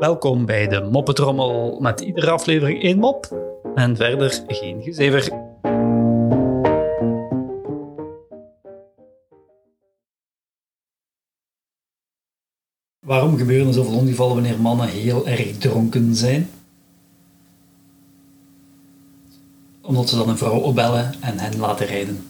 Welkom bij de Moppetrommel met iedere aflevering één mop en verder geen gezever. Waarom gebeuren er zoveel ongevallen wanneer mannen heel erg dronken zijn? Omdat ze dan een vrouw opbellen en hen laten rijden.